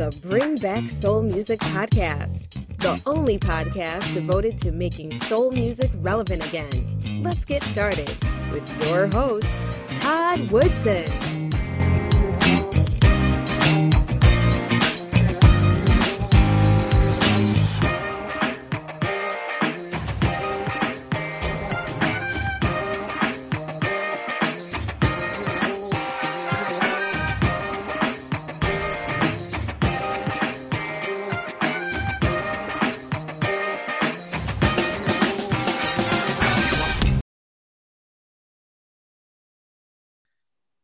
The Bring Back Soul Music Podcast, the only podcast devoted to making soul music relevant again. Let's get started with your host, Todd Woodson.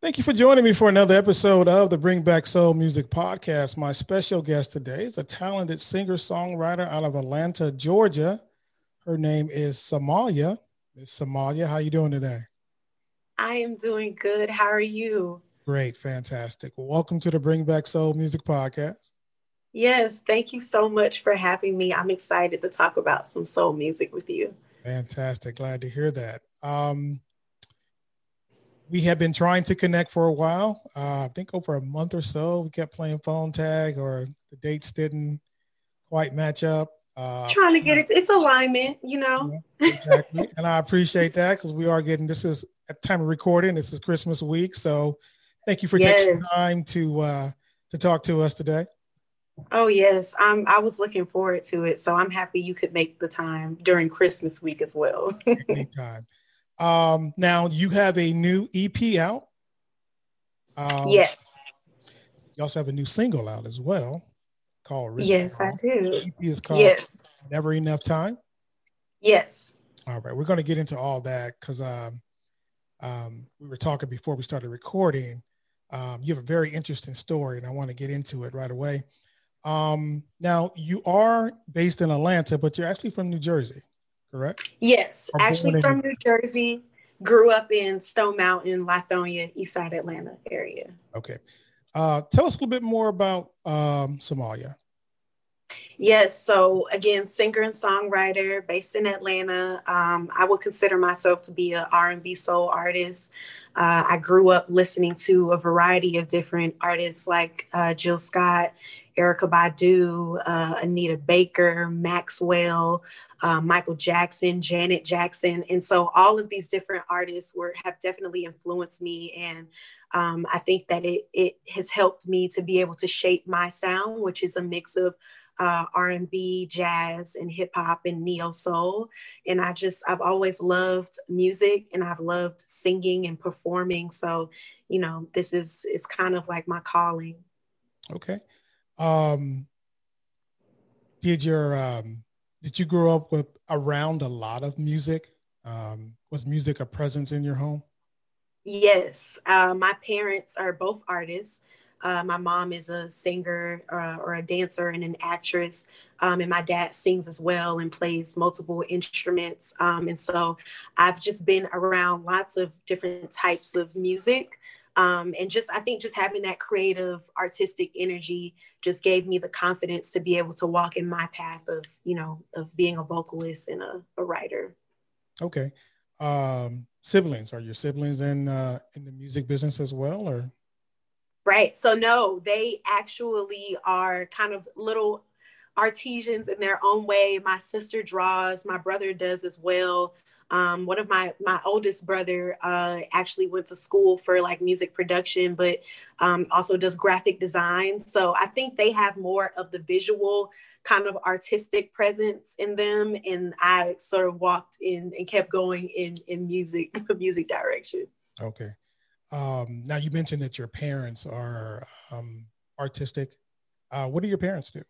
Thank you for joining me for another episode of the Bring Back Soul Music Podcast. My special guest today is a talented singer songwriter out of Atlanta, Georgia. Her name is Samalia. Miss Samalia, how are you doing today? I am doing good. How are you? Great, fantastic. welcome to the Bring Back Soul Music Podcast. Yes, thank you so much for having me. I'm excited to talk about some soul music with you. Fantastic. Glad to hear that. Um, we have been trying to connect for a while. Uh, I think over a month or so, we kept playing phone tag, or the dates didn't quite match up. Uh, trying to get it, it's alignment, you know. exactly, and I appreciate that because we are getting this is at time of recording. This is Christmas week, so thank you for yes. taking time to uh, to talk to us today. Oh yes, I'm. I was looking forward to it, so I'm happy you could make the time during Christmas week as well. Anytime. Um, now you have a new EP out. Um, yes. You also have a new single out as well called Yes, I do. EP is called yes. Never Enough Time. Yes. All right. We're going to get into all that because um, um, we were talking before we started recording. Um, you have a very interesting story, and I want to get into it right away. Um, now, you are based in Atlanta, but you're actually from New Jersey correct? Yes, actually from New Jersey. Grew up in Stone Mountain, Lithonia, East Side Atlanta area. Okay. Uh, tell us a little bit more about um, Samalia. Yes, so again, singer and songwriter based in Atlanta. Um, I would consider myself to be an R&B soul artist. Uh, I grew up listening to a variety of different artists like uh, Jill Scott, Erykah Badu, uh, Anita Baker, Maxwell, uh, Michael Jackson, Janet Jackson, and so all of these different artists were have definitely influenced me, and um, I think that it it has helped me to be able to shape my sound, which is a mix of uh, R&B, jazz, and hip hop and neo soul. And I just I've always loved music, and I've loved singing and performing. So, you know, this is it's kind of like my calling. Okay. Um, did your um, did you grow up with around a lot of music? Um, was music a presence in your home? Yes, uh, my parents are both artists. Uh, my mom is a singer uh, or a dancer and an actress, um, and my dad sings as well and plays multiple instruments. Um, and so I've just been around lots of different types of music um, and just i think just having that creative artistic energy just gave me the confidence to be able to walk in my path of you know of being a vocalist and a, a writer. Okay. Um siblings are your siblings in uh in the music business as well or? Right. So no they actually are kind of little artisans in their own way. My sister draws my brother does as well um, one of my my oldest brother uh, actually went to school for like music production, but um, also does graphic design. So I think they have more of the visual kind of artistic presence in them, and I sort of walked in and kept going in in music music direction. Okay. Um, now you mentioned that your parents are um, artistic. Uh, what do your parents do?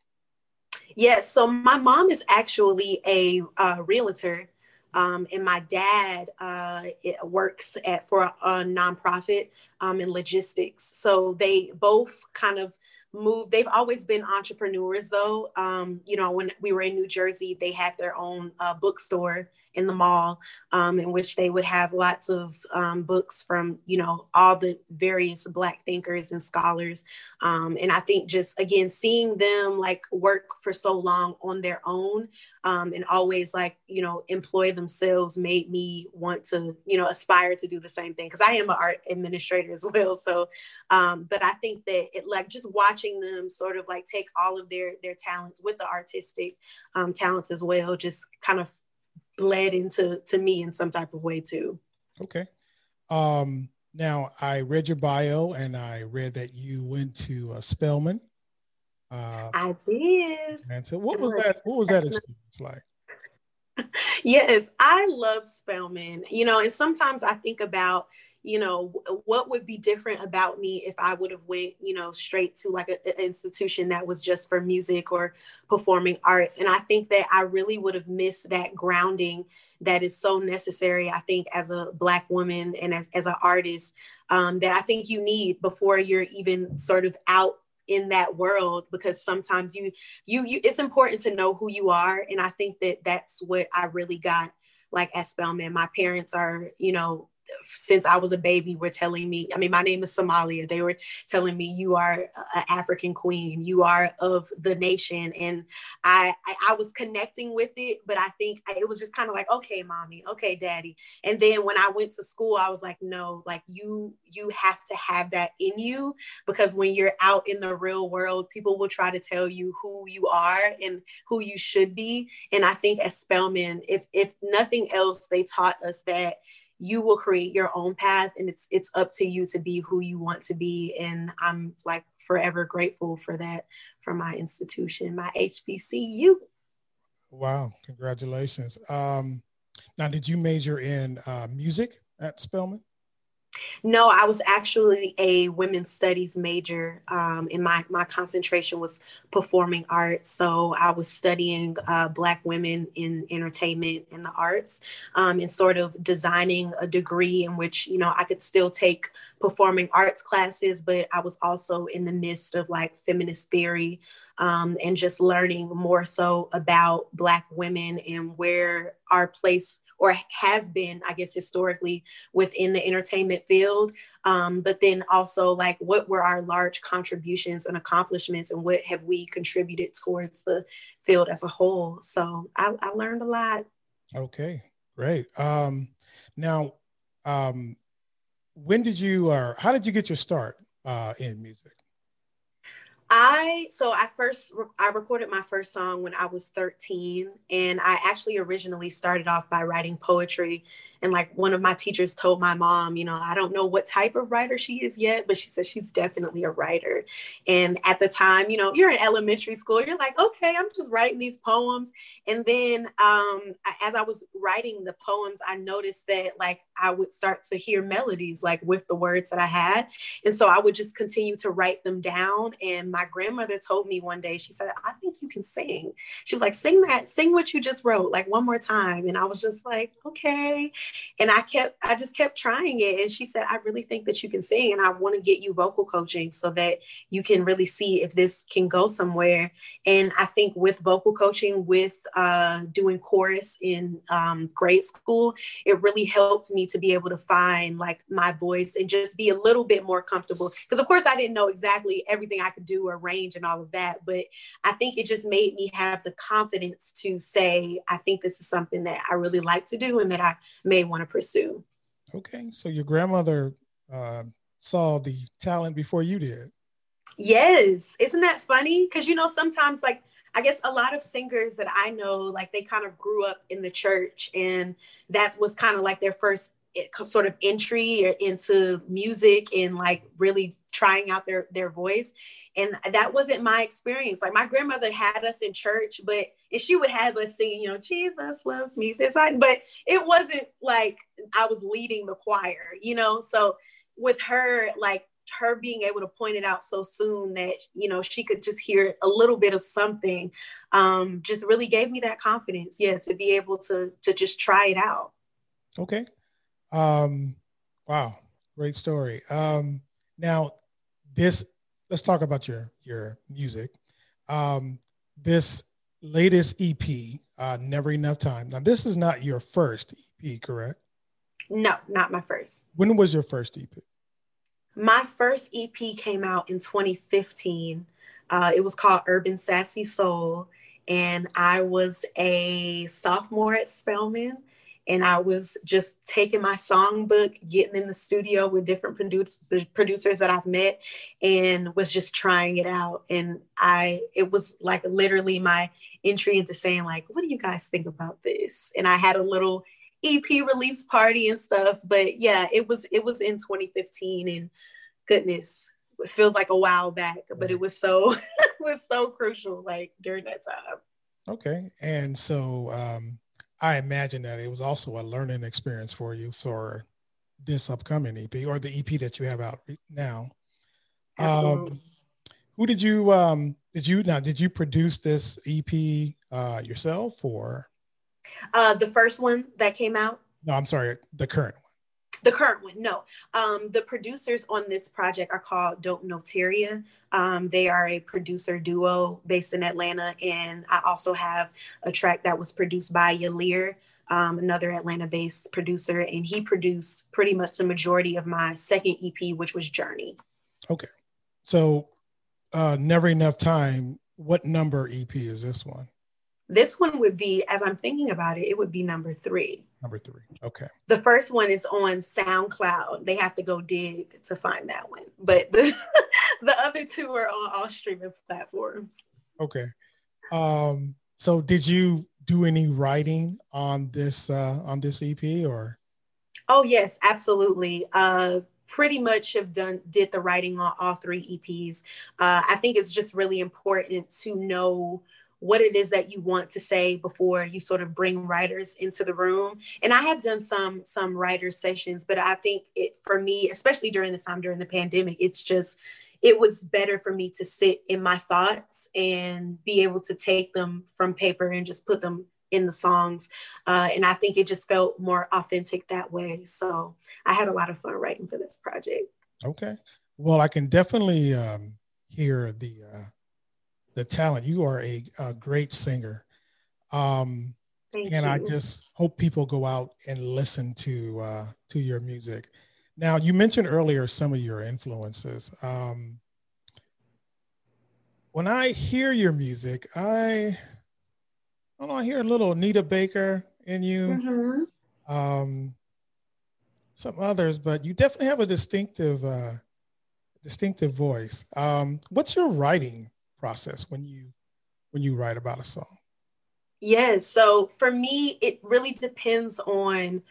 Yes, so my mom is actually a uh, realtor. Um, and my dad uh, works at for a, a nonprofit um, in logistics. So they both kind of moved. They've always been entrepreneurs, though. Um, you know, when we were in New Jersey, they had their own uh, bookstore in the mall, um, in which they would have lots of um, books from, you know, all the various Black thinkers and scholars. Um, and I think just, again, seeing them like work for so long on their own um, and always like, you know, employ themselves made me want to, you know, aspire to do the same thing. Cause I am an art administrator as well. So, um, but I think that it like just watching watching them sort of like take all of their their talents with the artistic um, talents as well, just kind of bled into to me in some type of way too. Okay. Um, now I read your bio and I read that you went to uh, Spelman. Uh, I did. And so, what was that? What was that experience like? yes, I love Spelman. You know, and sometimes I think about, you know, what would be different about me if I would have went, you know, straight to like an institution that was just for music or performing arts. And I think that I really would have missed that grounding that is so necessary. I think as a black woman and as, as an artist, um, that I think you need before you're even sort of out in that world because sometimes you, you you it's important to know who you are and i think that that's what i really got like at spelman my parents are you know since I was a baby were telling me, I mean, my name is Samalia. They were telling me you are an African queen, you are of the nation. And I, I, I was connecting with it, but I think it was just kind of like, okay, mommy, okay, daddy. And then when I went to school, I was like, no, like you, you have to have that in you because when you're out in the real world, people will try to tell you who you are and who you should be. And I think as Spelman, if, if nothing else, they taught us that you will create your own path and it's it's up to you to be who you want to be and i'm like forever grateful for that for my institution my hbcu wow congratulations. Um now did you major in uh, music at spelman no, I was actually a women's studies major, um, and my my concentration was performing arts. So I was studying uh, Black women in entertainment and the arts, um, and sort of designing a degree in which you know I could still take performing arts classes, but I was also in the midst of like feminist theory. Um, and just learning more so about Black women and where our place or has been, I guess, historically within the entertainment field. Um, but then also, like, what were our large contributions and accomplishments, and what have we contributed towards the field as a whole? So I, I learned a lot. Okay, great. Um, now, um, when did you, or how did you get your start uh, in music? I so I first I recorded my first song when I was 13 and I actually originally started off by writing poetry and like one of my teachers told my mom, you know, I don't know what type of writer she is yet, but she said she's definitely a writer. And at the time, you know, you're in elementary school, you're like, okay, I'm just writing these poems. And then um, as I was writing the poems, I noticed that like I would start to hear melodies like with the words that I had. And so I would just continue to write them down. And my grandmother told me one day, she said, I think you can sing. She was like, sing that, sing what you just wrote, like one more time. And I was just like, okay and I kept, I just kept trying it. And she said, I really think that you can sing and I want to get you vocal coaching so that you can really see if this can go somewhere. And I think with vocal coaching, with uh, doing chorus in um, grade school, it really helped me to be able to find like my voice and just be a little bit more comfortable. Because of course I didn't know exactly everything I could do or range and all of that, but I think it just made me have the confidence to say, I think this is something that I really like to do and that I may want to pursue. Okay, so your grandmother uh, saw the talent before you did. Yes, isn't that funny? Because you know sometimes like I guess a lot of singers that I know like they kind of grew up in the church and that was kind of like their first sort of entry into music and like really trying out their their voice. And that wasn't my experience. Like my grandmother had us in church but and she would have us singing you know jesus loves me this I, but it wasn't like i was leading the choir you know? So with her like her being able to point it out so soon that you know she could just hear a little bit of something um just really gave me that confidence yeah to be able to to just try it out. Okay um wow great story um now this let's talk about your your music. Um, this latest EP, uh, Never Enough Time. Now, this is not your first EP, correct? No, not my first. When was your first EP? My first EP came out in 2015. Uh, it was called Urban Sassy Soul, and I was a sophomore at Spelman. And I was just taking my songbook, getting in the studio with different produce, producers that I've met, and was just trying it out. And I, it was like literally my entry into saying like, "What do you guys think about this?" And I had a little EP release party and stuff. But yeah, it was it was in 2015, and goodness, it feels like a while back, but it was so it was so crucial like during that time. Okay, and so um, I imagine that it was also a learning experience for you for this upcoming EP or the EP that you have out now. Absolutely. Um, who did you um, did you now did you produce this EP uh, yourself or? Uh, the first one that came out. No, I'm sorry, the current one. The current one, no. Um, the producers on this project are called Dope Notaria. Um, they are a producer duo based in Atlanta, and I also have a track that was produced by Yalir, um, another Atlanta-based producer, and he produced pretty much the majority of my second EP, which was Journey. Okay, so uh, Never Enough Time. What number EP is this one? This one would be, as I'm thinking about it, it would be number three. Number three. Okay. The first one is on SoundCloud. They have to go dig to find that one. But the, the other two are on all streaming platforms. Okay. Um, so did you do any writing on this uh on this EP or Oh yes, absolutely. Uh pretty much have done did the writing on all three EPs. Uh, I think it's just really important to know what it is that you want to say before you sort of bring writers into the room. And i have done some some writer sessions but i think it for me especially during this time during the pandemic it's just it was better for me to sit in my thoughts and be able to take them from paper and just put them in the songs. Uh, and i think it just felt more authentic that way. So i had a lot of fun writing for this project. Okay. Well i can definitely um, hear the uh the talent. You are a, a great singer. Um, Thank and you. I just hope people go out and listen to uh, to your music. Now, you mentioned earlier some of your influences. Um, when I hear your music, I, I don't know, I hear a little Anita Baker in you, mm-hmm. um, some others, but you definitely have a distinctive, uh, distinctive voice. Um, what's your writing process when you when you write about a song? Yes. So for me, it really depends on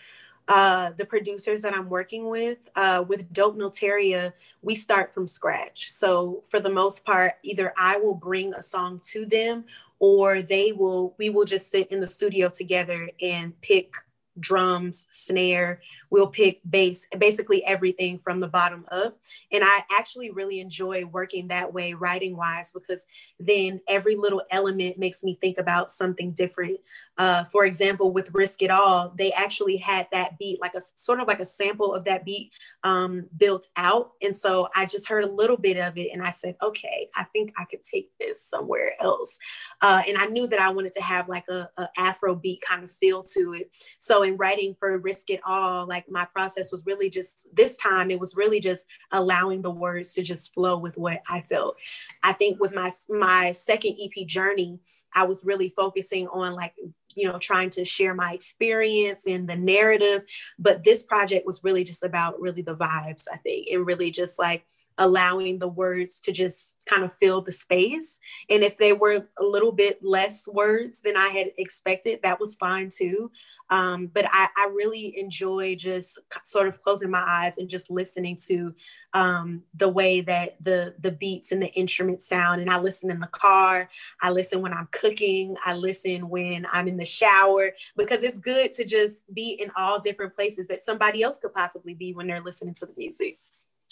uh, the producers that I'm working with. Uh, with Dope Notaria, we start from scratch. So for the most part, either I will bring a song to them or they will, we will just sit in the studio together and pick drums, snare, we'll pick base basically everything from the bottom up. And I actually really enjoy working that way, writing wise, because then every little element makes me think about something different. Uh, for example, with Risk It All, they actually had that beat, like a sort of like a sample of that beat um, built out. And so I just heard a little bit of it and I said, okay, I think I could take this somewhere else. Uh, and I knew that I wanted to have like a, a Afro beat kind of feel to it. So in writing for Risk It All, like my process was really just this time, it was really just allowing the words to just flow with what I felt. I think with my my second EP journey, I was really focusing on like you know trying to share my experience and the narrative but this project was really just about really the vibes i think and really just like allowing the words to just kind of fill the space. And if they were a little bit less words than I had expected, that was fine too. Um, but I, I, really enjoy just sort of closing my eyes and just listening to um, the way that the the beats and the instruments sound. And I listen in the car, I listen when I'm cooking, I listen when I'm in the shower because it's good to just be in all different places that somebody else could possibly be when they're listening to the music.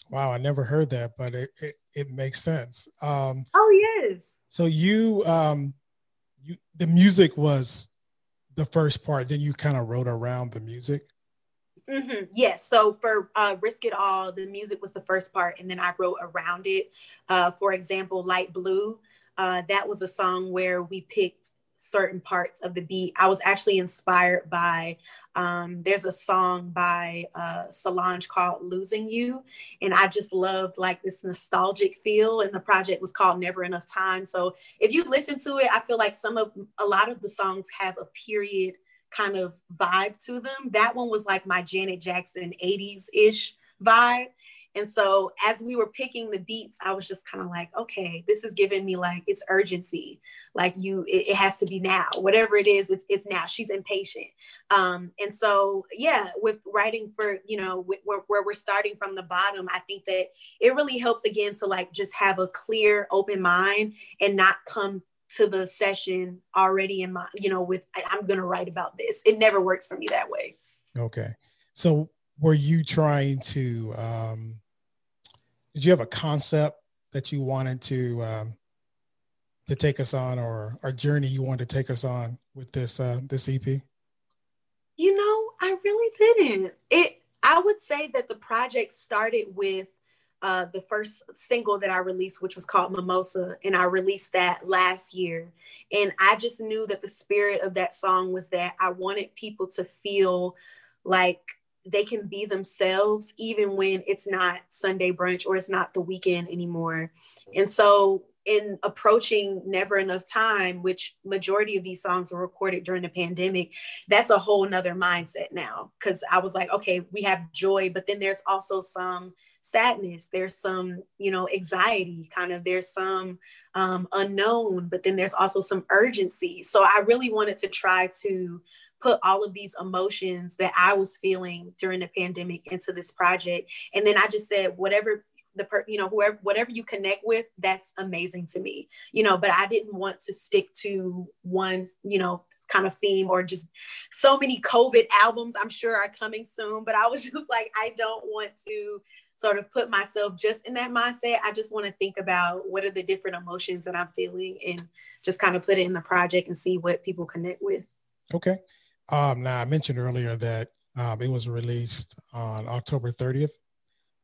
Wow, I never heard that, but it it, it makes sense. Um, oh yes. So you um, you the music was the first part. Then you kind of wrote around the music. Mm-hmm. Yes. So for uh, Risk It All, the music was the first part, and then I wrote around it. Uh, for example, Light Blue. Uh, that was a song where we picked certain parts of the beat. I was actually inspired by um, there's a song by uh, Solange called Losing You. And I just loved like this nostalgic feel. And the project was called Never Enough Time. So if you listen to it, I feel like some of a lot of the songs have a period kind of vibe to them. That one was like my Janet Jackson 80s ish vibe. And so as we were picking the beats, I was just kind of like, okay, this is giving me like it's urgency. Like you, it, it, has to be now. Whatever it is, it's, it's now. She's impatient. Um, and so yeah, with writing for, you know, with, where, where we're starting from the bottom, I think that it really helps again to like just have a clear, open mind and not come to the session already in my, you know, with I'm gonna write about this. It never works for me that way. Okay. So were you trying to um did you have a concept that you wanted to um to take us on or a journey you wanted to take us on with this uh this EP? You know, I really didn't. It I would say that the project started with uh, the first single that I released, which was called Mimosa, and I released that last year. And I just knew that the spirit of that song was that I wanted people to feel like they can be themselves even when it's not Sunday brunch or it's not the weekend anymore. And so in approaching never enough time which majority of these songs were recorded during the pandemic that's a whole nother mindset now. Because i was like okay we have joy but then there's also some sadness. There's some you know anxiety kind of there's some um, unknown but then there's also some urgency. So i really wanted to try to put all of these emotions that I was feeling during the pandemic into this project. And then I just said, whatever the per, you know, whoever, whatever you connect with, that's amazing to me, you know, but I didn't want to stick to one, you know, kind of theme or just so many COVID albums I'm sure are coming soon. But I was just like, I don't want to sort of put myself just in that mindset. I just want to think about what are the different emotions that I'm feeling and just kind of put it in the project and see what people connect with. Okay. Um, now I mentioned earlier that um, it was released on October 30th.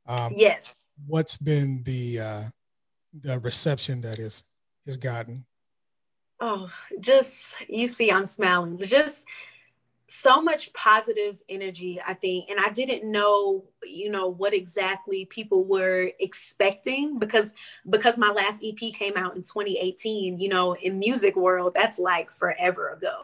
Um, yes what's been the uh, the reception that is has gotten? Oh, just you see, I'm smiling. Just so much positive energy i think and i didn't know you know what exactly people were expecting because because my last ep came out in 2018 you know in music world that's like forever ago.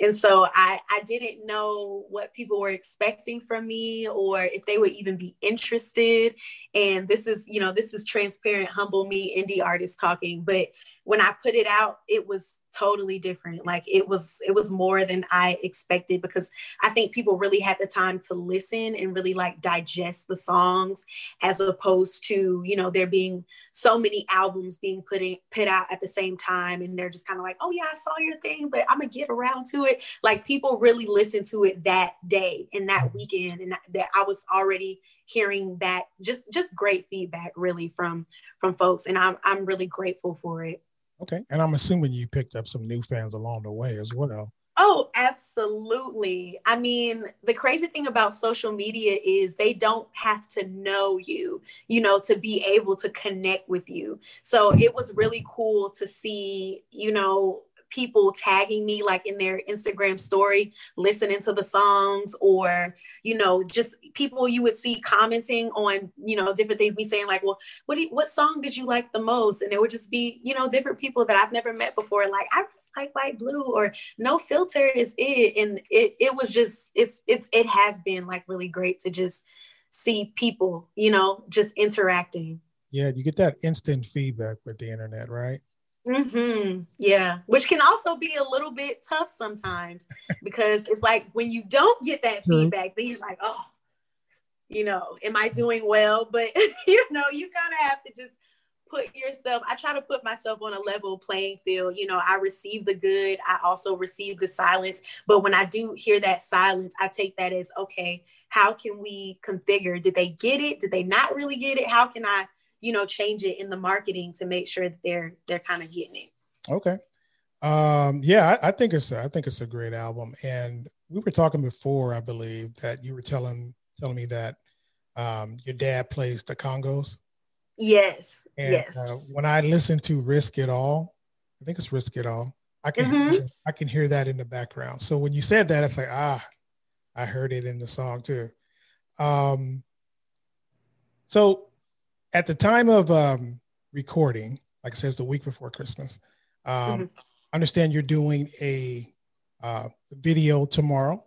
And so i i didn't know what people were expecting from me or if they would even be interested. And this is you know this is transparent humble me indie artist talking. But when i put it out it was totally different. Like it was it was more than i expected because i think people really had the time to listen and really like digest the songs as opposed to you know there being so many albums being put in put out at the same time and they're just kind of like oh yeah i saw your thing but i'm gonna get around to it. Like people really listened to it that day and that mm-hmm. weekend and that i was already hearing back just just great feedback really from from folks and i'm i'm really grateful for it Okay. And I'm assuming you picked up some new fans along the way as well. Oh, absolutely. I mean, the crazy thing about social media is they don't have to know you, you know, to be able to connect with you. So it was really cool to see, you know, people tagging me like in their Instagram story, listening to the songs, or you know, just people you would see commenting on you know different things. Me saying like, well, what you, what song did you like the most? And it would just be you know different people that I've never met before. Like I like Light Blue or No Filter is it, and it it was just it's it's it has been like really great to just see people you know just interacting. Yeah, you get that instant feedback with the internet, right? Mm-hmm. Yeah, which can also be a little bit tough sometimes because it's like when you don't get that mm-hmm. feedback, then you're like, oh, you know, am I doing well? But you know, you kind of have to just put yourself. I try to put myself on a level playing field. You know, I receive the good, I also receive the silence. But when I do hear that silence, I take that as okay. How can we configure? Did they get it? Did they not really get it? How can I? You know change it in the marketing to make sure that they're they're kind of getting it. Okay. Um yeah I, I, think it's a, i think it's a great album. And we were talking before i believe that you were telling telling me that um your dad plays the congas. Yes and, yes. uh, when i listen to risk it all i think it's risk it all i can mm-hmm. hear, i can hear that in the background. So when you said that it's like ah i heard it in the song too. Um so at the time of um, recording, like I said, it's the week before Christmas. Um, mm-hmm. Understand you're doing a uh, video tomorrow.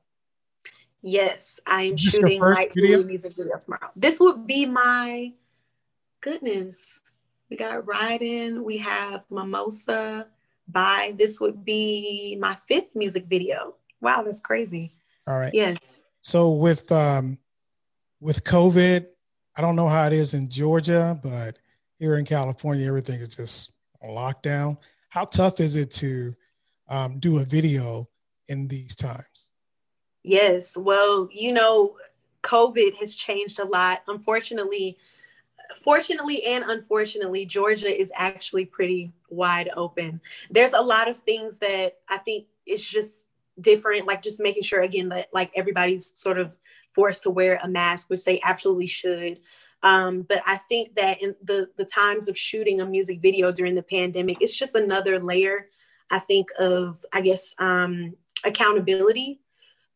Yes, I am shooting my music video tomorrow. This would be my goodness. We got Riding, we have Mimosa by. This would be my fifth music video. Wow, that's crazy. All right. Yeah. So with um with COVID, I don't know how it is in Georgia, but here in California, everything is just on lockdown. How tough is it to um, do a video in these times? Yes. Well, you know, COVID has changed a lot. Unfortunately, fortunately and unfortunately, Georgia is actually pretty wide open. There's a lot of things that I think it's just different, like just making sure again that like everybody's sort of forced to wear a mask, which they absolutely should. Um, but I think that in the the times of shooting a music video during the pandemic, it's just another layer, I think, of I guess um, accountability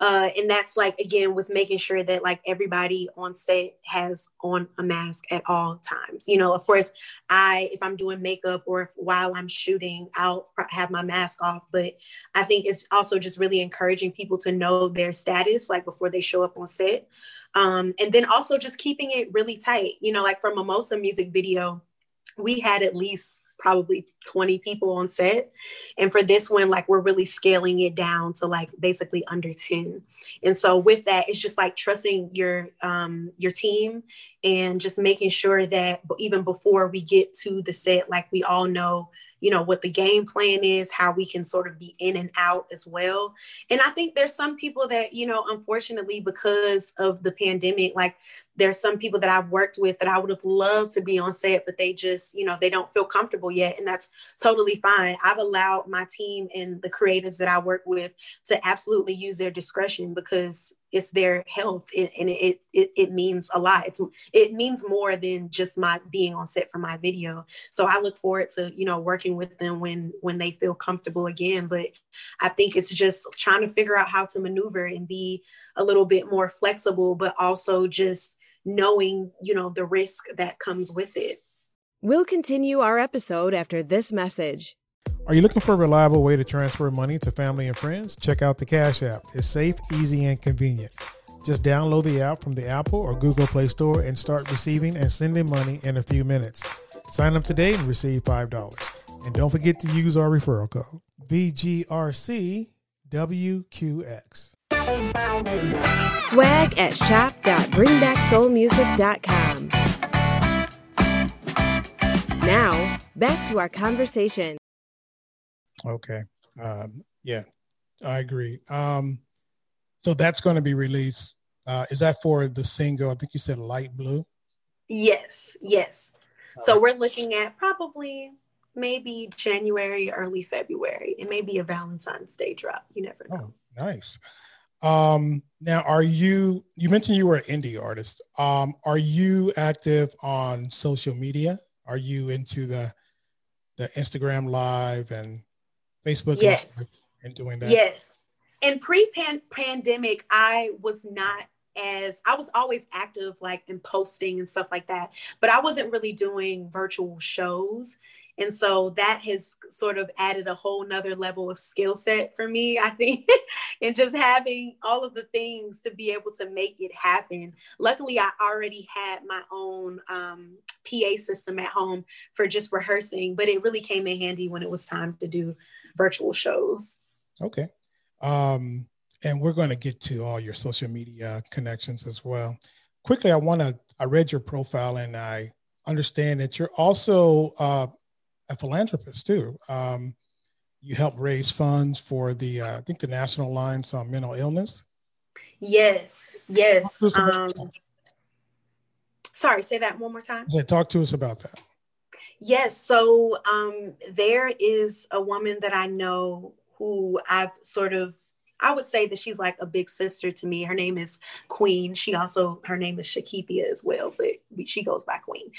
uh, and that's like again with making sure that like everybody on set has on a mask at all times. You know of course i if i'm doing makeup or if while i'm shooting i'll have my mask off. But i think it's also just really encouraging people to know their status like before they show up on set. Um, and then also just keeping it really tight. You know like for mimosa music video we had at least probably 20 people on set. And for this one, like we're really scaling it down to like basically under 10. And so with that, it's just like trusting your um your team and just making sure that even before we get to the set, like we all know you know what the game plan is how we can sort of be in and out as well and i think there's some people that you know unfortunately because of the pandemic like there's some people that I've worked with that I would have loved to be on set, but they just, you know, they don't feel comfortable yet. And that's totally fine. I've allowed my team and the creatives that I work with to absolutely use their discretion because it's their health and it, it, it means a lot. It's, it means more than just my being on set for my video. So I look forward to, you know, working with them when, when they feel comfortable again. But I think it's just trying to figure out how to maneuver and be a little bit more flexible, but also just knowing, you know, the risk that comes with it. We'll continue our episode after this message. Are you looking for a reliable way to transfer money to family and friends? Check out the Cash App. It's safe, easy, and convenient. Just download the app from the Apple or Google Play Store and start receiving and sending money in a few minutes. Sign up today and receive $5. And don't forget to use our referral code VGRCWQX. Swag at shop.bringbacksoulmusic.com. Now, back to our conversation. Okay. Um, yeah, I agree. Um, so that's going to be released. Uh, is that for the single? I think you said light blue. Yes, yes. so we're looking at probably maybe January, early February. It may be a Valentine's Day drop. You never know. Oh, nice. Um, now, are you? You mentioned you were an indie artist. Um, are you active on social media? Are you into the the Instagram Live and Facebook? Yes. And doing that. Yes. And pre pandemic, I was not as I was always active, like in posting and stuff like that, but I wasn't really doing virtual shows. And so that has sort of added a whole nother level of skill set for me, I think, and just having all of the things to be able to make it happen. Luckily, I already had my own um, PA system at home for just rehearsing, but it really came in handy when it was time to do virtual shows. Okay. Um, and we're going to get to all your social media connections as well. Quickly, I want to, I read your profile and I understand that you're also uh, a philanthropist too. Um, you help raise funds for the uh, I think the National Alliance on Mental Illness. Yes, yes. Um, sorry, say that one more time. Say, talk to us about that. Yes, so um, there is a woman that I know who I've sort of I would say that she's like a big sister to me. Her name is Queen. She also her name is Shakithia as well, but she goes by Queen,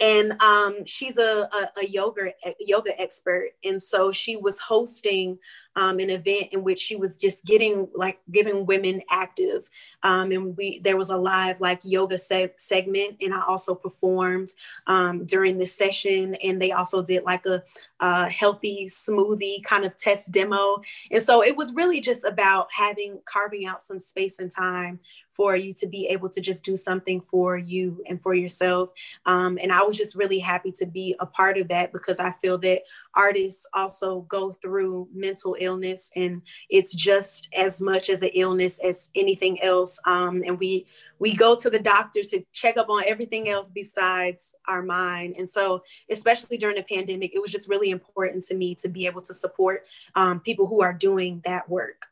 and um, she's a, a, a yoga a yoga expert, and so she was hosting um, an event in which she was just getting like giving women active, um, and we there was a live like yoga se- segment, and I also performed um, during this session, and they also did like a, a healthy smoothie kind of test demo, and so it was really just about having carving out some space and time for you to be able to just do something for you and for yourself. Um, and I was just really happy to be a part of that because I feel that artists also go through mental illness and it's just as much as an illness as anything else. Um, and we we go to the doctor to check up on everything else besides our mind. And so, especially during the pandemic, it was just really important to me to be able to support um, people who are doing that work.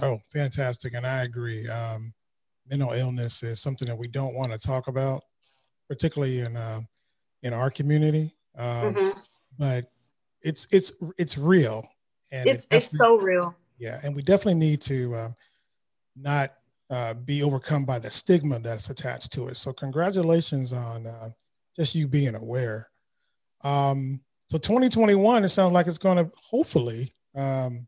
Oh, fantastic. And I agree. Um, mental illness is something that we don't want to talk about, particularly in uh, in our community. Um, mm-hmm. But it's it's it's real, and it's it it's so real. Yeah, and we definitely need to um, not uh, be overcome by the stigma that's attached to it. So congratulations on uh, just you being aware. Um, so 2021, it sounds like it's going to hopefully um,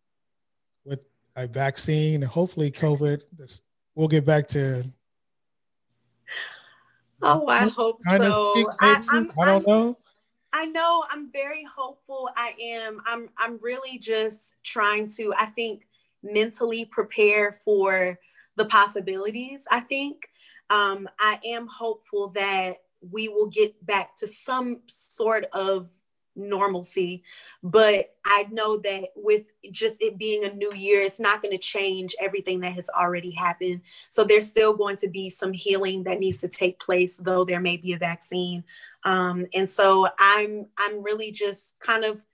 with a vaccine and hopefully COVID, this we'll get back to. Oh, I hope so. I, I'm, I don't I'm, know. I know I'm very hopeful. I am. I'm I'm really just trying to, I think, mentally prepare for the possibilities. I think. Um, I am hopeful that we will get back to some sort of normalcy. But I know that with just it being a new year, it's not going to change everything that has already happened. So there's still going to be some healing that needs to take place, though there may be a vaccine. Um, and so I'm I'm really just kind of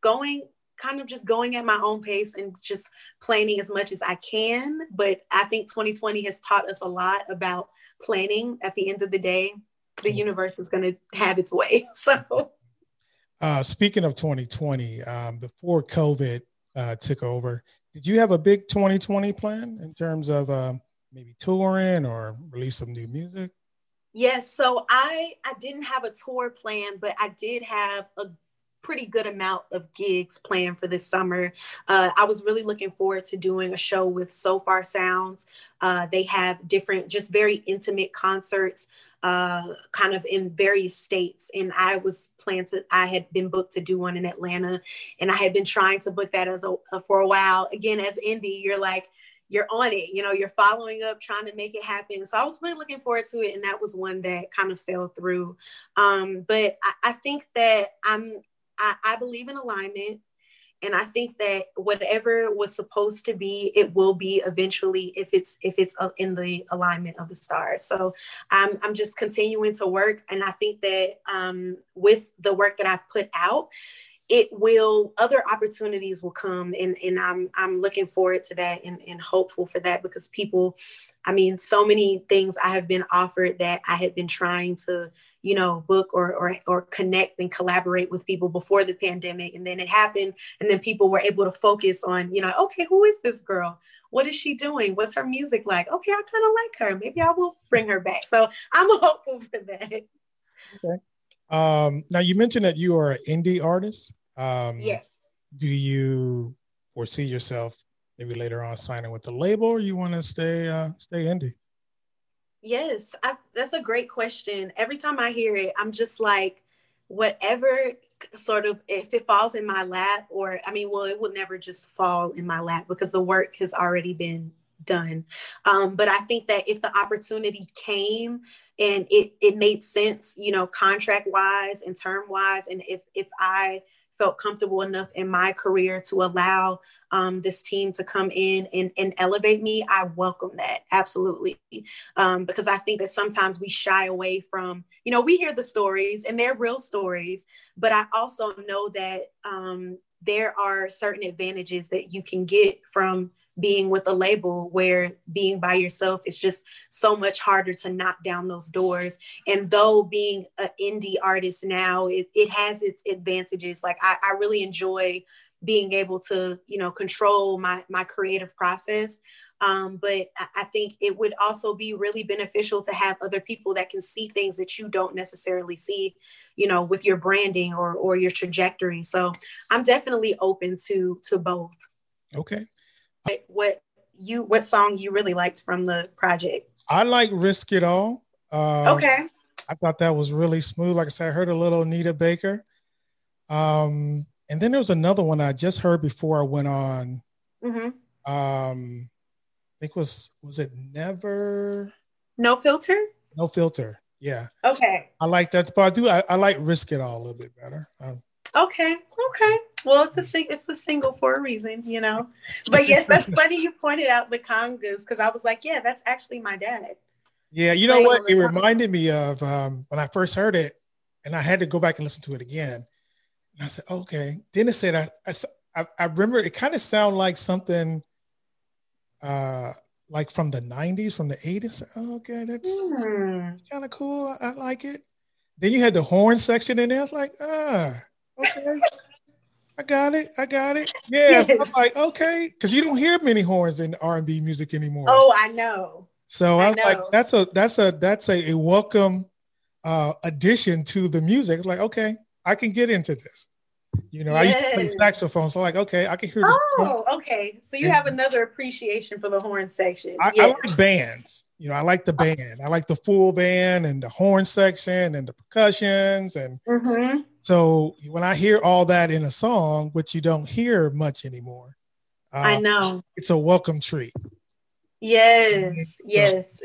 going kind of just going at my own pace and just planning as much as I can. But I think 2020 has taught us a lot about planning at the end of the day. The mm-hmm. universe is going to have its way. So uh, speaking of 2020, um, before COVID uh, took over, did you have a big 2020 plan in terms of um, maybe touring or release some new music? Yes, so I I didn't have a tour plan, but I did have a pretty good amount of gigs planned for this summer. Uh, I was really looking forward to doing a show with Sofar Sounds. Uh, they have different, just very intimate concerts uh, kind of in various states. And I was planned to, I had been booked to do one in Atlanta, and I had been trying to book that as a, a for a while. Again, as indie, you're like, you're on it, you know, you're following up, trying to make it happen. So I was really looking forward to it, and that was one that kind of fell through. Um, but I, I think that I'm, I, I believe in alignment. And I think that whatever was supposed to be, it will be eventually if it's if it's uh, in the alignment of the stars. So I'm I'm just continuing to work, and I think that um, with the work that I've put out, it will other opportunities will come and and I'm I'm looking forward to that and, and hopeful for that because people I mean so many things I have been offered that I had been trying to you know, book or, or, or connect and collaborate with people before the pandemic. And then it happened. And then people were able to focus on, you know, okay, who is this girl? What is she doing? What's her music like? Okay, I kind of like her. Maybe I will bring her back. So I'm hopeful for that. Okay. Um, now you mentioned that you are an indie artist. Um, yes. Do you foresee yourself maybe later on signing with the label, or you want to stay uh, stay indie? Yes, I, that's a great question. Every time I hear it, I'm just like, whatever sort of, if it falls in my lap, or I mean, well, it will never just fall in my lap because the work has already been done. Um, but I think that if the opportunity came and it it made sense, you know, contract wise and term wise, and if if I felt comfortable enough in my career to allow um, this team to come in and, and elevate me, I welcome that absolutely. Um, because I think that sometimes we shy away from, you know, we hear the stories and they're real stories, but I also know that um, there are certain advantages that you can get from being with a label where being by yourself is just so much harder to knock down those doors. And though being an indie artist now, it, it has its advantages. Like I, I really enjoy being able to you know control my my creative process um, but I think it would also be really beneficial to have other people that can see things that you don't necessarily see, you know, with your branding or or your trajectory. So I'm definitely open to to both. Okay. What you what song you really liked from the project? I like Risk It All. Uh, okay. I thought that was really smooth. Like I said, I heard a little Anita Baker. Um, and then there was another one I just heard before I went on. Mm-hmm. Um, think was was it never no filter no filter yeah okay i like that but i do i, I like risk it all a little bit better um, okay okay well it's a sing it's a single for a reason you know but yes that's funny you pointed out the congas because i was like yeah that's actually my dad yeah you know what it reminded me of um, when i first heard it and i had to go back and listen to it again and i said okay then it said i i, I remember it kind of sounded like something uh, like from the 90s, from the 80s. okay, that's mm. kind of cool. I, I, like it. Then you had the horn section in there. I was like, ah, okay. I got it. I got it. Yeah. Yes. I'm like, okay. Because you don't hear many horns in R&B music anymore. Oh, I know. So I, I was like, that's a that's a that's a, a welcome uh addition to the music. It's like, okay, I can get into this. You know, yes. I used to play saxophone, so like, okay, I can hear. This oh, okay. So you have another appreciation for the horn section. I, yes. I, like bands. You know, I like the band. I like the full band and the horn section and the percussions, and mm-hmm. So when I hear all that in a song, which you don't hear much anymore, uh, I know it's a welcome treat. Yes, yes.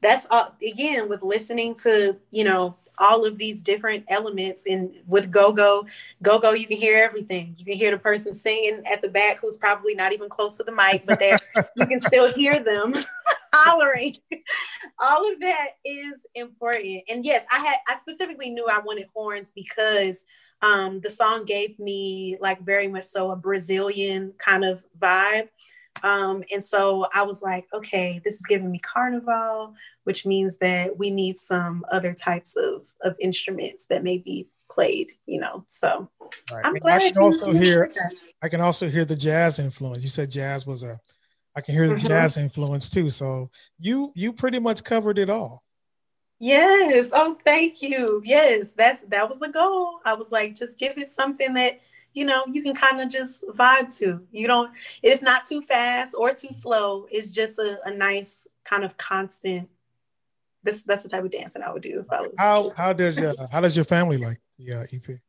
That's all. Again, with listening to you know all of these different elements. And with go go, go go, you can hear everything. You can hear the person singing at the back who's probably not even close to the mic, but there you can still hear them hollering. all of that is important. And yes, I had I specifically knew I wanted horns because um, the song gave me like very much so a Brazilian kind of vibe. Um, and so I was like, okay, this is giving me carnival, which means that we need some other types of, of instruments that may be played, you know. So right. I'm glad I can also hear I can also hear the jazz influence. You said jazz was a I can hear the mm-hmm. jazz influence too. So you you pretty much covered it all. Yes. Oh, thank you. Yes, that's that was the goal. I was like, just give it something that you know, you can kind of just vibe to. You don't, it's not too fast or too slow. It's just a, a nice kind of constant. This that's the type of dancing I would do if I was. How how does uh, how does your family like the uh, EP?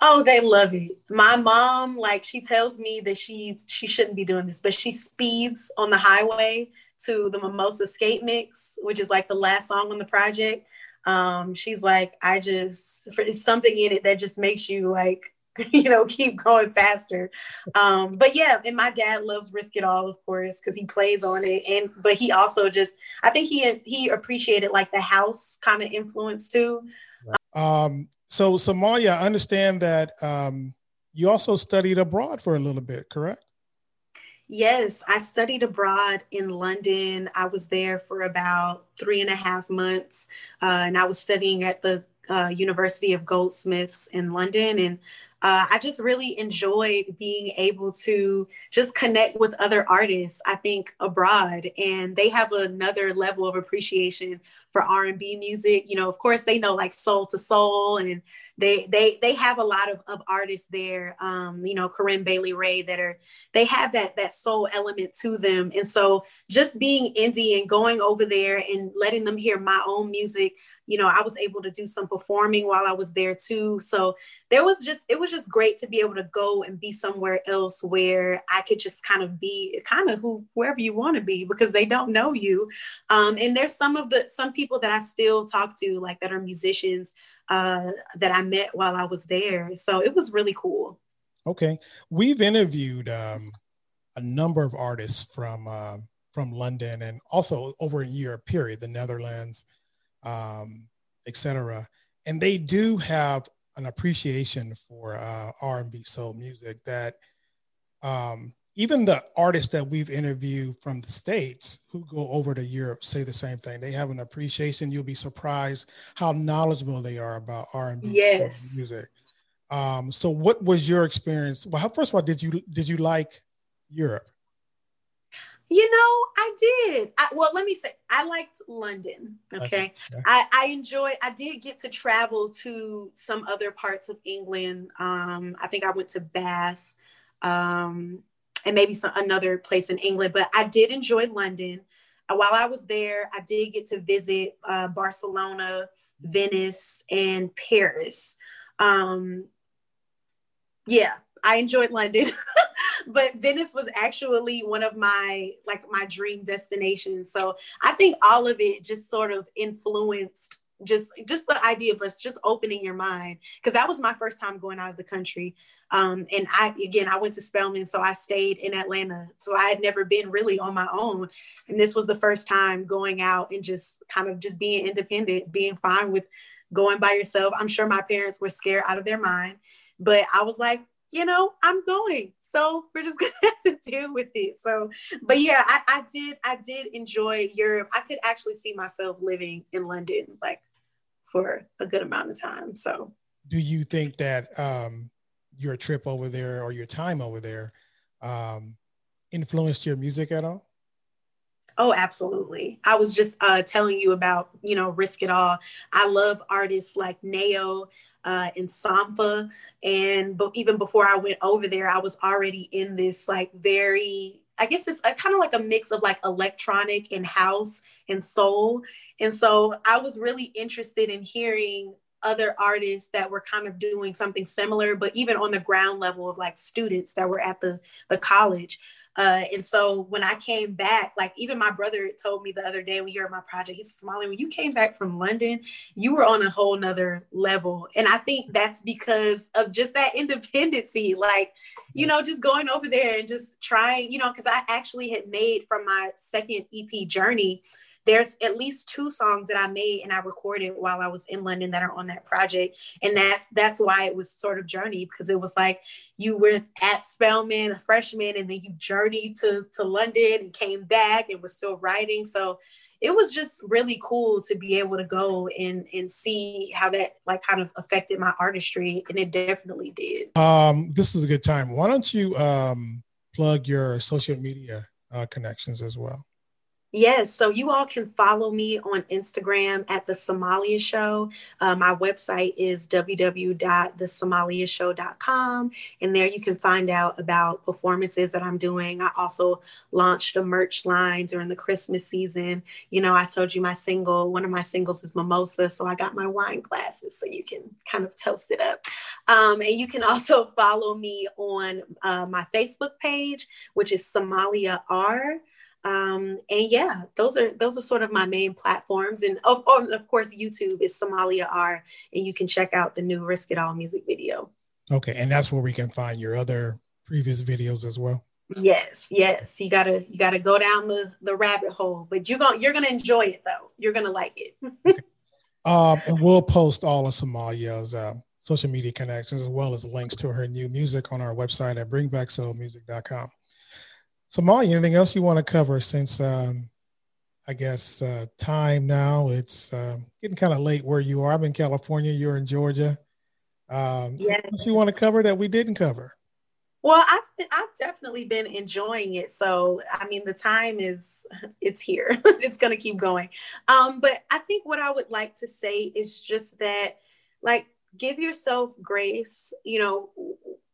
Oh, they love it. My mom, like, she tells me that she she shouldn't be doing this, but she speeds on the highway to the Mimosa Skate Mix, which is like the last song on the project. Um, she's like, I just it's something in it that just makes you like you know, keep going faster. Um, but yeah, and my dad loves Risk It All, of course, because he plays on it. And but he also just, I think he he appreciated like the house kind of influence too. Um, so Samalia, I understand that um, you also studied abroad for a little bit, correct? Yes, I studied abroad in London. I was there for about three and a half months, uh, and I was studying at the uh, University of Goldsmiths in London. And uh, I just really enjoyed being able to just connect with other artists. I think abroad, and they have another level of appreciation for R and B music. You know, of course, they know like Soul II Soul and they they they have a lot of, of artists there um you know corinne bailey rae that are they have that that soul element to them and so just being indie and going over there and letting them hear my own music you know i was able to do some performing while i was there too so there was just it was just great to be able to go and be somewhere else where i could just kind of be kind of who wherever you want to be because they don't know you um and there's some of the some people that i still talk to like that are musicians uh, that I met while I was there. So it was really cool. Okay, we've interviewed um, a number of artists from uh, from London and also over in Europe. Period, the Netherlands, um, etc. And they do have an appreciation for uh, R&B soul music that um, even the artists that we've interviewed from the states who go over to Europe say the same thing. They have an appreciation. You'll be surprised how knowledgeable they are about R and B yes. music. Um, so what was your experience? Well, how, first of all, did you did you like Europe? You know, I did. I, well, let me say, I liked London. Okay, I, I enjoyed. I did get to travel to some other parts of England. Um, I think I went to Bath, um, and maybe some another place in England. But I did enjoy London. Uh, while I was there, I did get to visit uh, Barcelona, Venice, and Paris. Um, yeah, I enjoyed London, but Venice was actually one of my like my dream destinations. So I think all of it just sort of influenced just just the idea of us just opening your mind. Because that was my first time going out of the country. Um, and i again i went to spelman so i stayed in atlanta. So i had never been really on my own. And this was the first time going out and just kind of just being independent being fine with going by yourself. I'm sure my parents were scared out of their mind. But i was like you know, I'm going. So we're just gonna have to deal with it. So, but yeah, I, I did I did enjoy Europe. I could actually see myself living in London like for a good amount of time. So do you think that um your trip over there or your time over there um influenced your music at all? Oh, absolutely. I was just uh, telling you about, you know, Risk It All. I love artists like Nao uh, in Sampha. And but even before I went over there, I was already in this like very, I guess it's kind of like a mix of like electronic and house and soul. And so I was really interested in hearing other artists that were kind of doing something similar, but even on the ground level of like students that were at the the college. Uh, and so when I came back, like even my brother told me the other day when you heard my project, he's smiling. When you came back from London, you were on a whole nother level. And I think that's because of just that independency, like, you know, just going over there and just trying, you know, because I actually had made from my second EP journey there's at least two songs that I made and I recorded while I was in London that are on that project. And that's that's why it was sort of journey because it was like you were at Spelman, a freshman, and then you journeyed to, to London and came back and was still writing. So it was just really cool to be able to go and and see how that like kind of affected my artistry and it definitely did um this is a good time why don't you um plug your social media uh, connections as well Yes, so you all can follow me on Instagram at The Samalia Show. Uh, my website is www.thesamaliashow.com, and there you can find out about performances that I'm doing. I also launched a merch line during the Christmas season. You know, I told you my single, one of my singles is Mimosa, so I got my wine glasses so you can kind of toast it up. Um, and you can also follow me on uh, my Facebook page, which is Samalia R um, and yeah, those are those are sort of my main platforms. And of, of course, YouTube is Samalia R, and you can check out the new Risk It All music video. Okay, and that's where we can find your other previous videos as well. Yes, yes, you gotta you gotta go down the the rabbit hole, but you're gonna you're gonna enjoy it though. You're gonna like it. okay. um, and we'll post all of Samalia's uh, social media connections as well as links to her new music on our website at bringbacksoulmusic.com. Samalia, anything else you want to cover since um, I guess uh, time now? It's uh, getting kind of late where you are. I'm in California. You're in Georgia. Um, yes. What you want to cover that we didn't cover? Well, I've I've definitely been enjoying it. So I mean, the time is it's here. it's gonna keep going. Um, but I think what I would like to say is just that, like, give yourself grace. You know,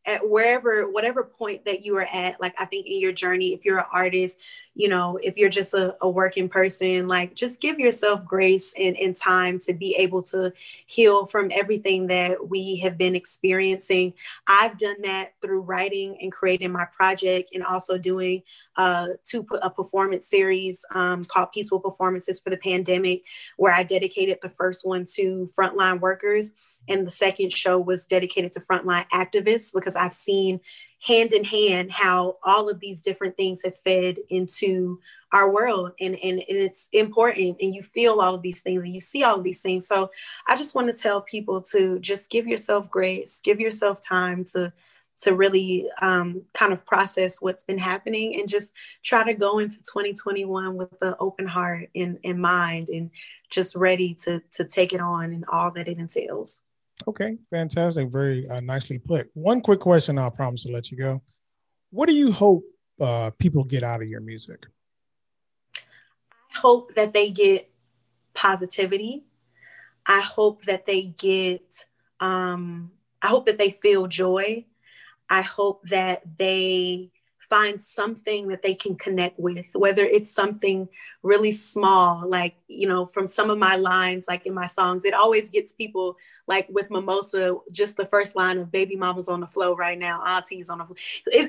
at wherever whatever point that you are at like i think in your journey if you're an artist you know if you're just a, a working person like just give yourself grace and, and time to be able to heal from everything that we have been experiencing. I've done that through writing and creating my project and also doing uh, put a performance series um, called peaceful performances for the pandemic where i dedicated the first one to frontline workers and the second show was dedicated to frontline activists because i've seen hand in hand how all of these different things have fed into our world. And, and, and it's important and you feel all of these things and you see all of these things. So i just want to tell people to just give yourself grace give yourself time to to really um, kind of process what's been happening and just try to go into 2021 with an open heart and, and mind and just ready to to take it on and all that it entails Okay, fantastic. Very uh, nicely put. One quick question, I'll promise to let you go. What do you hope uh, people get out of your music? I hope that they get positivity. I hope that they get, um, I hope that they feel joy. I hope that they find something that they can connect with, whether it's something really small, like, you know, from some of my lines, like in my songs, it always gets people like with Mimosa, just the first line of baby mama's on the flow right now, auntie's on the floor.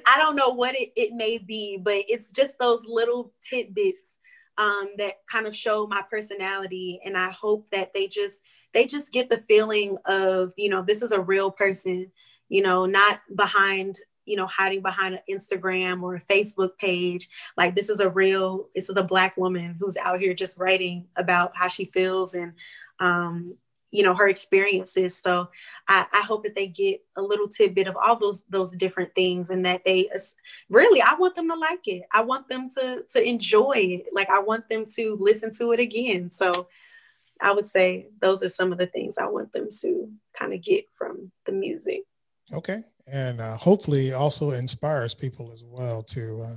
I don't know what it, it may be, but it's just those little tidbits um, that kind of show my personality. And I hope that they just, they just get the feeling of, you know, this is a real person, you know, not behind you know hiding behind an instagram or a facebook page like this is a real this is a black woman who's out here just writing about how she feels and um, you know her experiences. So I, I, hope that they get a little tidbit of all those those different things and that they really i want them to like it. I want them to to enjoy it. Like i want them to listen to it again. So i would say those are some of the things i want them to kind of get from the music. Okay. And uh, hopefully also inspires people as well to uh,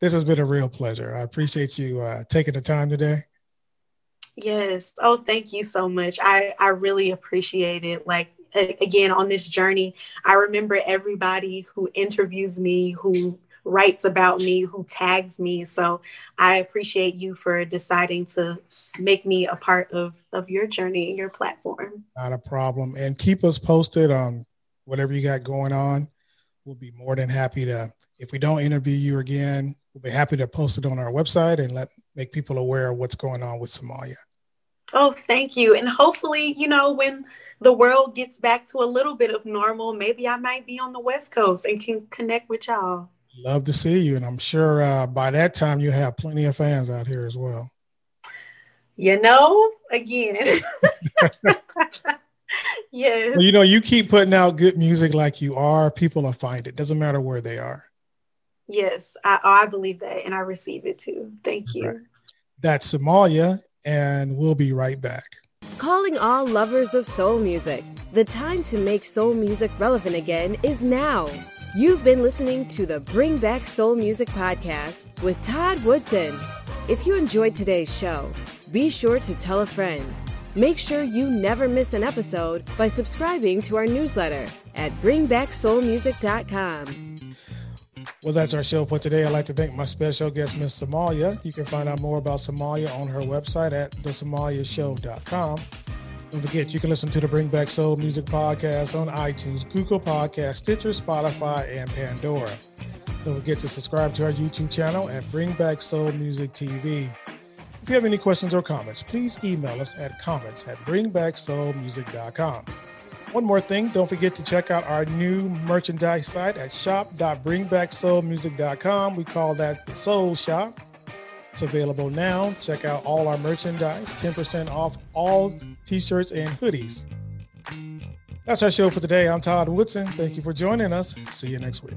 this has been a real pleasure. I appreciate you uh, taking the time today yes. Oh thank you so much. I i really appreciate it. Like again on this journey i remember everybody who interviews me who writes about me who tags me. So i appreciate you for deciding to make me a part of of your journey and your platform. Not a problem. And keep us posted on whatever you got going on. We'll be more than happy to, if we don't interview you again, we'll be happy to post it on our website and let make people aware of what's going on with Samalia. Oh, thank you. And hopefully, you know, when the world gets back to a little bit of normal, maybe I might be on the West Coast and can connect with y'all. Love to see you. And I'm sure uh, by that time you have plenty of fans out here as well. You know, again. yes. Well, you know, you keep putting out good music like you are, people will find it. Doesn't matter where they are. Yes, I, oh, I believe that and I receive it too. Thank you. That's Samalia, and we'll be right back. Calling all lovers of soul music. The time to make soul music relevant again is now. You've been listening to the Bring Back Soul Music podcast with Todd Woodson. If you enjoyed today's show, be sure to tell a friend. Make sure you never miss an episode by subscribing to our newsletter at bringbacksoulmusic.com. Well, that's our show for today. I'd like to thank my special guest, Miss Samalia. You can find out more about Samalia on her website at thesamaliashow.com. Don't forget, you can listen to the Bring Back Soul Music podcast on iTunes, Google Podcast, Stitcher, Spotify, and Pandora. Don't forget to subscribe to our YouTube channel at Bring Back Soul Music TV. If you have any questions or comments, please email us at comments at bringbacksoulmusic.com. One more thing, don't forget to check out our new merchandise site at shop.bringbacksoulmusic.com. We call that the Soul Shop. It's available now. Check out all our merchandise, 10% off all t shirts and hoodies. That's our show for today. I'm Todd Woodson. Thank you for joining us. See you next week.